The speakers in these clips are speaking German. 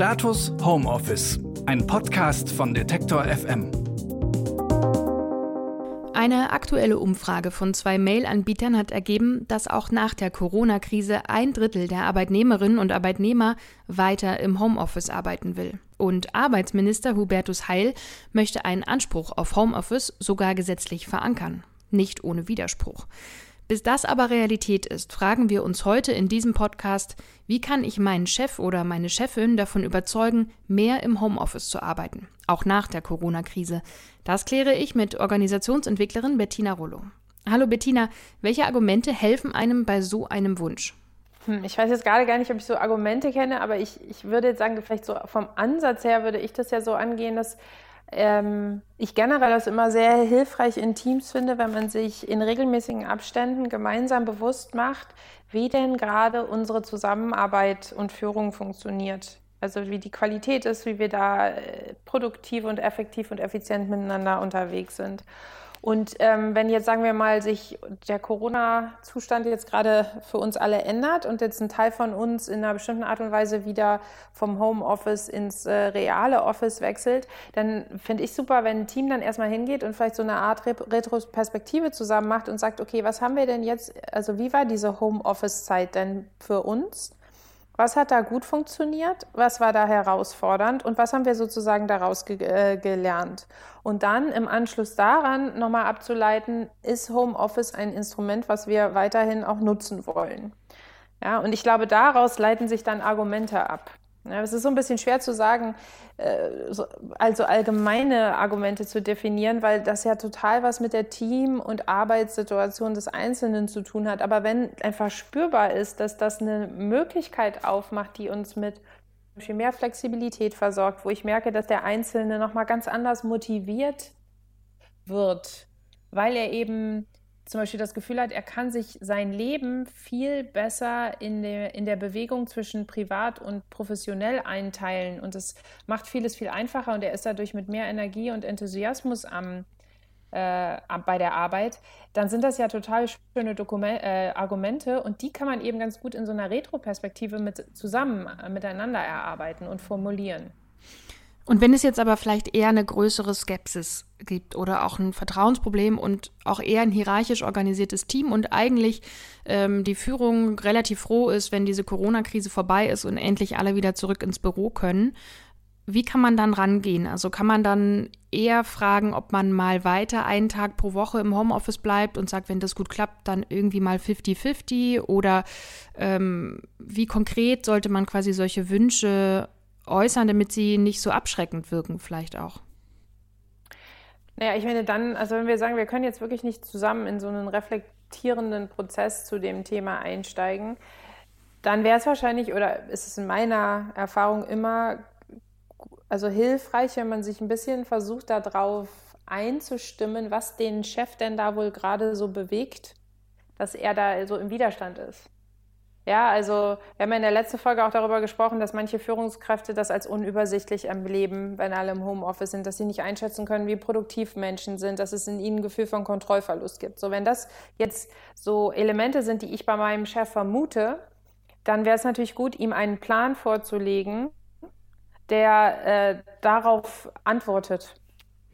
Status Homeoffice, ein Podcast von Detektor FM. Eine aktuelle Umfrage von zwei Mail-Anbietern hat ergeben, dass auch nach der Corona-Krise ein Drittel der Arbeitnehmerinnen und Arbeitnehmer weiter im Homeoffice arbeiten will. Und Arbeitsminister Hubertus Heil möchte einen Anspruch auf Homeoffice sogar gesetzlich verankern. Nicht ohne Widerspruch. Bis das aber Realität ist, fragen wir uns heute in diesem Podcast, wie kann ich meinen Chef oder meine Chefin davon überzeugen, mehr im Homeoffice zu arbeiten, auch nach der Corona-Krise. Das kläre ich mit Organisationsentwicklerin Bettina Rollo. Hallo Bettina, welche Argumente helfen einem bei so einem Wunsch? Hm, ich weiß jetzt gerade gar nicht, ob ich so Argumente kenne, aber ich, ich würde jetzt sagen, vielleicht so vom Ansatz her würde ich das ja so angehen, dass ähm, ich generell das immer sehr hilfreich in Teams finde, wenn man sich in regelmäßigen Abständen gemeinsam bewusst macht, wie denn gerade unsere Zusammenarbeit und Führung funktioniert. Also wie die Qualität ist, wie wir da äh, produktiv und effektiv und effizient miteinander unterwegs sind. Und ähm, wenn jetzt, sagen wir mal, sich der Corona-Zustand jetzt gerade für uns alle ändert und jetzt ein Teil von uns in einer bestimmten Art und Weise wieder vom Homeoffice ins äh, reale Office wechselt, dann finde ich super, wenn ein Team dann erstmal hingeht und vielleicht so eine Art Retrospektive zusammen macht und sagt, okay, was haben wir denn jetzt, also wie war diese Homeoffice-Zeit denn für uns? Was hat da gut funktioniert? Was war da herausfordernd? Und was haben wir sozusagen daraus ge äh, gelernt? Und dann im Anschluss daran nochmal abzuleiten, ist Homeoffice ein Instrument, was wir weiterhin auch nutzen wollen? Ja, und ich glaube, daraus leiten sich dann Argumente ab. Ja, es ist so ein bisschen schwer zu sagen, äh, also allgemeine Argumente zu definieren, weil das ja total was mit der Team- und Arbeitssituation des Einzelnen zu tun hat. Aber wenn einfach spürbar ist, dass das eine Möglichkeit aufmacht, die uns mit mehr Flexibilität versorgt, wo ich merke, dass der Einzelne nochmal ganz anders motiviert wird, weil er eben zum Beispiel das Gefühl hat, er kann sich sein Leben viel besser in der, in der Bewegung zwischen privat und professionell einteilen. Und das macht vieles viel einfacher und er ist dadurch mit mehr Energie und Enthusiasmus am, äh, bei der Arbeit, dann sind das ja total schöne Dokument, äh, Argumente und die kann man eben ganz gut in so einer Retroperspektive mit, zusammen äh, miteinander erarbeiten und formulieren. Und wenn es jetzt aber vielleicht eher eine größere Skepsis gibt oder auch ein Vertrauensproblem und auch eher ein hierarchisch organisiertes Team und eigentlich ähm, die Führung relativ froh ist, wenn diese Corona-Krise vorbei ist und endlich alle wieder zurück ins Büro können, wie kann man dann rangehen? Also kann man dann eher fragen, ob man mal weiter einen Tag pro Woche im Homeoffice bleibt und sagt, wenn das gut klappt, dann irgendwie mal 50-50? Oder ähm, wie konkret sollte man quasi solche Wünsche äußern, damit sie nicht so abschreckend wirken, vielleicht auch? Naja, ich meine dann, also wenn wir sagen, wir können jetzt wirklich nicht zusammen in so einen reflektierenden Prozess zu dem Thema einsteigen, dann wäre es wahrscheinlich oder ist es in meiner Erfahrung immer also hilfreich, wenn man sich ein bisschen versucht, darauf einzustimmen, was den Chef denn da wohl gerade so bewegt, dass er da so im Widerstand ist. Ja, also wir haben ja in der letzten Folge auch darüber gesprochen, dass manche Führungskräfte das als unübersichtlich erleben, wenn alle im Homeoffice sind, dass sie nicht einschätzen können, wie produktiv Menschen sind, dass es in ihnen ein Gefühl von Kontrollverlust gibt. So, wenn das jetzt so Elemente sind, die ich bei meinem Chef vermute, dann wäre es natürlich gut, ihm einen Plan vorzulegen, der äh, darauf antwortet.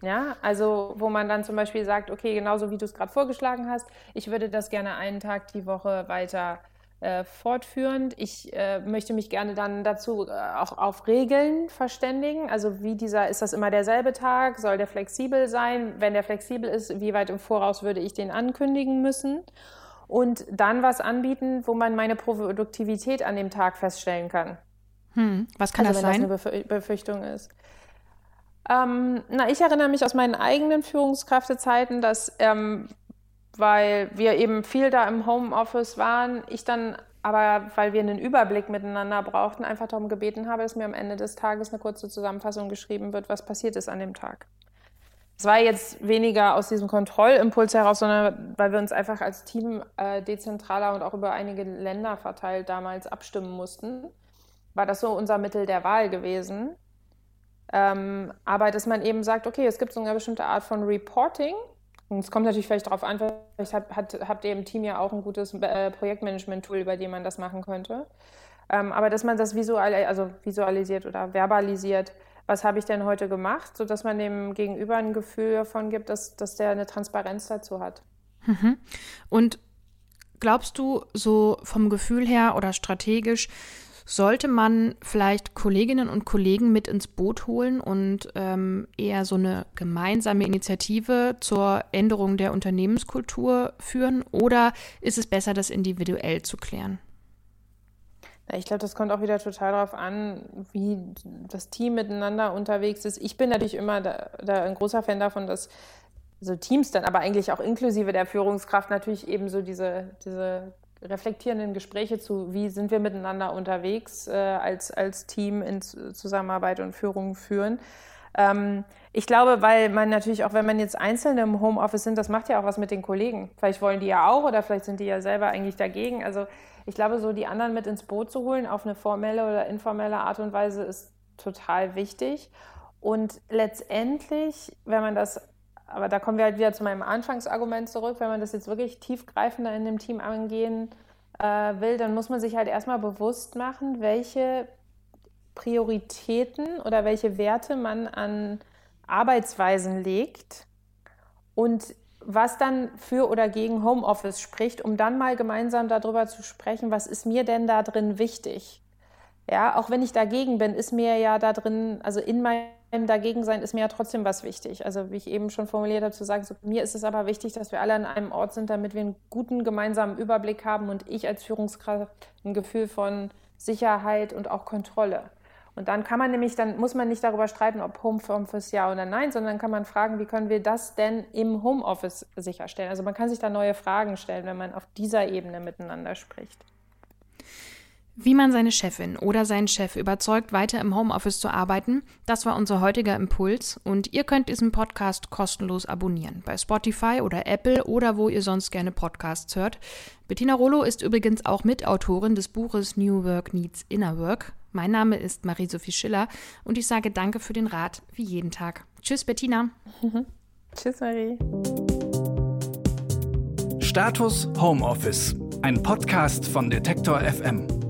Ja, also wo man dann zum Beispiel sagt, okay, genauso wie du es gerade vorgeschlagen hast, ich würde das gerne einen Tag die Woche weiter äh, fortführend. Ich äh, möchte mich gerne dann dazu äh, auch auf Regeln verständigen. Also wie dieser, ist das immer derselbe Tag? Soll der flexibel sein? Wenn der flexibel ist, wie weit im Voraus würde ich den ankündigen müssen? Und dann was anbieten, wo man meine Produktivität an dem Tag feststellen kann. Hm, was kann also, das wenn sein? das eine Befürchtung ist. Ähm, na, ich erinnere mich aus meinen eigenen Führungskräftezeiten, dass ähm, weil wir eben viel da im Homeoffice waren, ich dann aber, weil wir einen Überblick miteinander brauchten, einfach darum gebeten habe, dass mir am Ende des Tages eine kurze Zusammenfassung geschrieben wird, was passiert ist an dem Tag. Es war jetzt weniger aus diesem Kontrollimpuls heraus, sondern weil wir uns einfach als Team äh, dezentraler und auch über einige Länder verteilt damals abstimmen mussten, war das so unser Mittel der Wahl gewesen. Ähm, aber dass man eben sagt, okay, es gibt so eine bestimmte Art von Reporting, und es kommt natürlich vielleicht darauf an, vielleicht habt, habt ihr im Team ja auch ein gutes äh, Projektmanagement-Tool, über dem man das machen könnte. Ähm, aber dass man das visual, also visualisiert oder verbalisiert, was habe ich denn heute gemacht, sodass man dem Gegenüber ein Gefühl davon gibt, dass, dass der eine Transparenz dazu hat. Mhm. Und glaubst du, so vom Gefühl her oder strategisch, sollte man vielleicht Kolleginnen und Kollegen mit ins Boot holen und ähm, eher so eine gemeinsame Initiative zur Änderung der Unternehmenskultur führen? Oder ist es besser, das individuell zu klären? Ich glaube, das kommt auch wieder total darauf an, wie das Team miteinander unterwegs ist. Ich bin natürlich immer da, da ein großer Fan davon, dass so Teams dann, aber eigentlich auch inklusive der Führungskraft natürlich eben so diese, diese reflektierenden Gespräche zu, wie sind wir miteinander unterwegs äh, als, als Team in Zusammenarbeit und Führung führen. Ähm, ich glaube, weil man natürlich auch, wenn man jetzt Einzelne im Homeoffice sind, das macht ja auch was mit den Kollegen. Vielleicht wollen die ja auch oder vielleicht sind die ja selber eigentlich dagegen. Also ich glaube, so die anderen mit ins Boot zu holen auf eine formelle oder informelle Art und Weise ist total wichtig. Und letztendlich, wenn man das, aber da kommen wir halt wieder zu meinem Anfangsargument zurück, wenn man das jetzt wirklich tiefgreifender in dem Team angehen äh, will, dann muss man sich halt erstmal bewusst machen, welche Prioritäten oder welche Werte man an Arbeitsweisen legt und was dann für oder gegen Homeoffice spricht, um dann mal gemeinsam darüber zu sprechen, was ist mir denn da drin wichtig? Ja, auch wenn ich dagegen bin, ist mir ja da drin, also in meinem Dagegensein ist mir ja trotzdem was wichtig. Also wie ich eben schon formuliert habe, zu sagen, so, mir ist es aber wichtig, dass wir alle an einem Ort sind, damit wir einen guten gemeinsamen Überblick haben und ich als Führungskraft ein Gefühl von Sicherheit und auch Kontrolle. Und dann kann man nämlich, dann muss man nicht darüber streiten, ob Homeoffice ja oder nein, sondern kann man fragen, wie können wir das denn im Homeoffice sicherstellen? Also man kann sich da neue Fragen stellen, wenn man auf dieser Ebene miteinander spricht. Wie man seine Chefin oder seinen Chef überzeugt, weiter im Homeoffice zu arbeiten, das war unser heutiger Impuls und ihr könnt diesen Podcast kostenlos abonnieren bei Spotify oder Apple oder wo ihr sonst gerne Podcasts hört. Bettina Rollo ist übrigens auch Mitautorin des Buches New Work Needs Inner Work. Mein Name ist Marie-Sophie Schiller und ich sage danke für den Rat, wie jeden Tag. Tschüss, Bettina. Tschüss, Marie. Status Homeoffice, ein Podcast von Detektor FM.